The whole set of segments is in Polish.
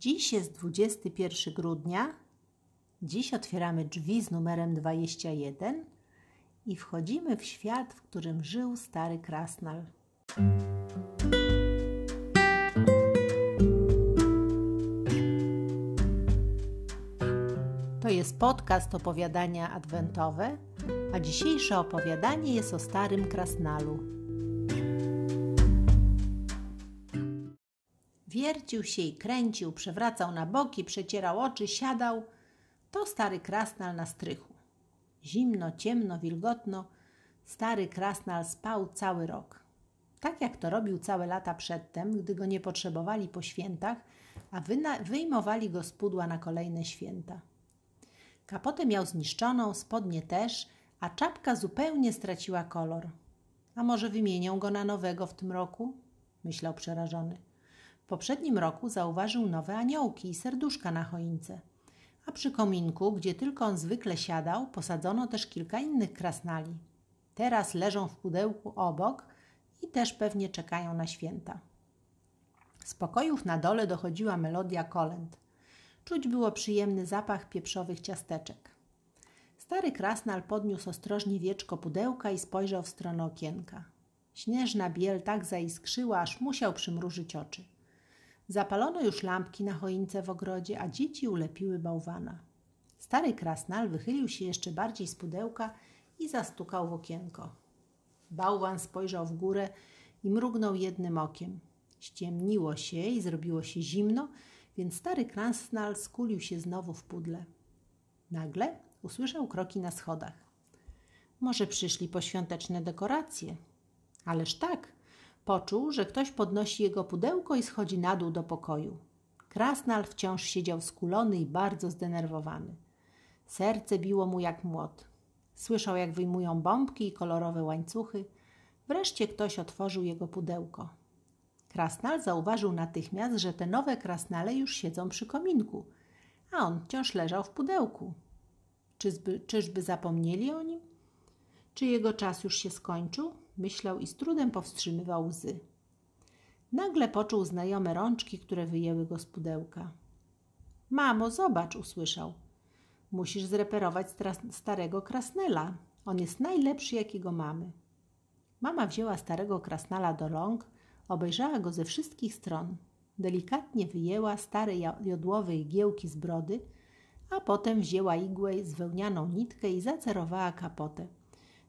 Dziś jest 21 grudnia. Dziś otwieramy drzwi z numerem 21 i wchodzimy w świat, w którym żył stary krasnal. To jest podcast opowiadania adwentowe, a dzisiejsze opowiadanie jest o starym krasnalu. Wiercił się i kręcił, przewracał na boki, przecierał oczy, siadał. To stary krasnal na strychu. Zimno, ciemno, wilgotno. Stary krasnal spał cały rok. Tak jak to robił całe lata przedtem, gdy go nie potrzebowali po świętach, a wyjmowali go z pudła na kolejne święta. Kapotę miał zniszczoną, spodnie też, a czapka zupełnie straciła kolor. A może wymienią go na nowego w tym roku? Myślał przerażony. Poprzednim roku zauważył nowe aniołki i serduszka na choince. A przy kominku, gdzie tylko on zwykle siadał, posadzono też kilka innych krasnali. Teraz leżą w pudełku obok i też pewnie czekają na święta. Z pokojów na dole dochodziła melodia kolęd. Czuć było przyjemny zapach pieprzowych ciasteczek. Stary krasnal podniósł ostrożnie wieczko pudełka i spojrzał w stronę okienka. Śnieżna biel tak zaiskrzyła, aż musiał przymrużyć oczy. Zapalono już lampki na choince w ogrodzie, a dzieci ulepiły bałwana. Stary krasnal wychylił się jeszcze bardziej z pudełka i zastukał w okienko. Bałwan spojrzał w górę i mrugnął jednym okiem. Ściemniło się i zrobiło się zimno, więc stary krasnal skulił się znowu w pudle. Nagle usłyszał kroki na schodach. Może przyszli po świąteczne dekoracje? Ależ tak, Poczuł, że ktoś podnosi jego pudełko i schodzi na dół do pokoju. Krasnal wciąż siedział skulony i bardzo zdenerwowany. Serce biło mu jak młot. Słyszał, jak wyjmują bombki i kolorowe łańcuchy. Wreszcie ktoś otworzył jego pudełko. Krasnal zauważył natychmiast, że te nowe krasnale już siedzą przy kominku, a on wciąż leżał w pudełku. Czyżby, czyżby zapomnieli o nim? Czy jego czas już się skończył? Myślał i z trudem powstrzymywał łzy. Nagle poczuł znajome rączki, które wyjęły go z pudełka. Mamo, zobacz, usłyszał. Musisz zreperować starego krasnela. On jest najlepszy, jakiego mamy. Mama wzięła starego krasnala do rąk, obejrzała go ze wszystkich stron. Delikatnie wyjęła stare jodłowe igiełki z brody, a potem wzięła igłę z wełnianą nitkę i zacerowała kapotę.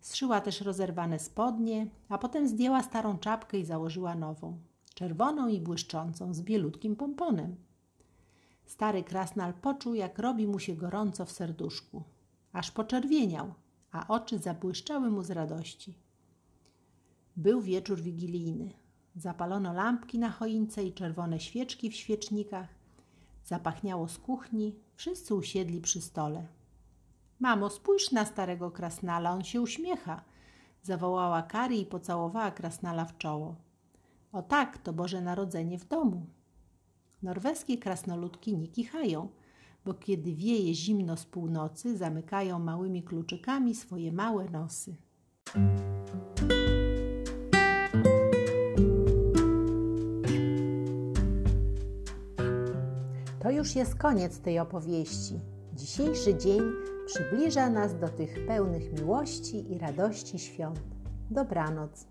Zszyła też rozerwane spodnie, a potem zdjęła starą czapkę i założyła nową, czerwoną i błyszczącą, z bielutkim pomponem. Stary krasnal poczuł, jak robi mu się gorąco w serduszku. Aż poczerwieniał, a oczy zabłyszczały mu z radości. Był wieczór wigilijny. Zapalono lampki na choince i czerwone świeczki w świecznikach. Zapachniało z kuchni, wszyscy usiedli przy stole. Mamo, spójrz na starego krasnala, on się uśmiecha. Zawołała Kari i pocałowała krasnala w czoło. O tak, to Boże Narodzenie w domu. Norweskie krasnoludki nie kichają, bo kiedy wieje zimno z północy, zamykają małymi kluczykami swoje małe nosy. To już jest koniec tej opowieści. Dzisiejszy dzień przybliża nas do tych pełnych miłości i radości świąt. Dobranoc.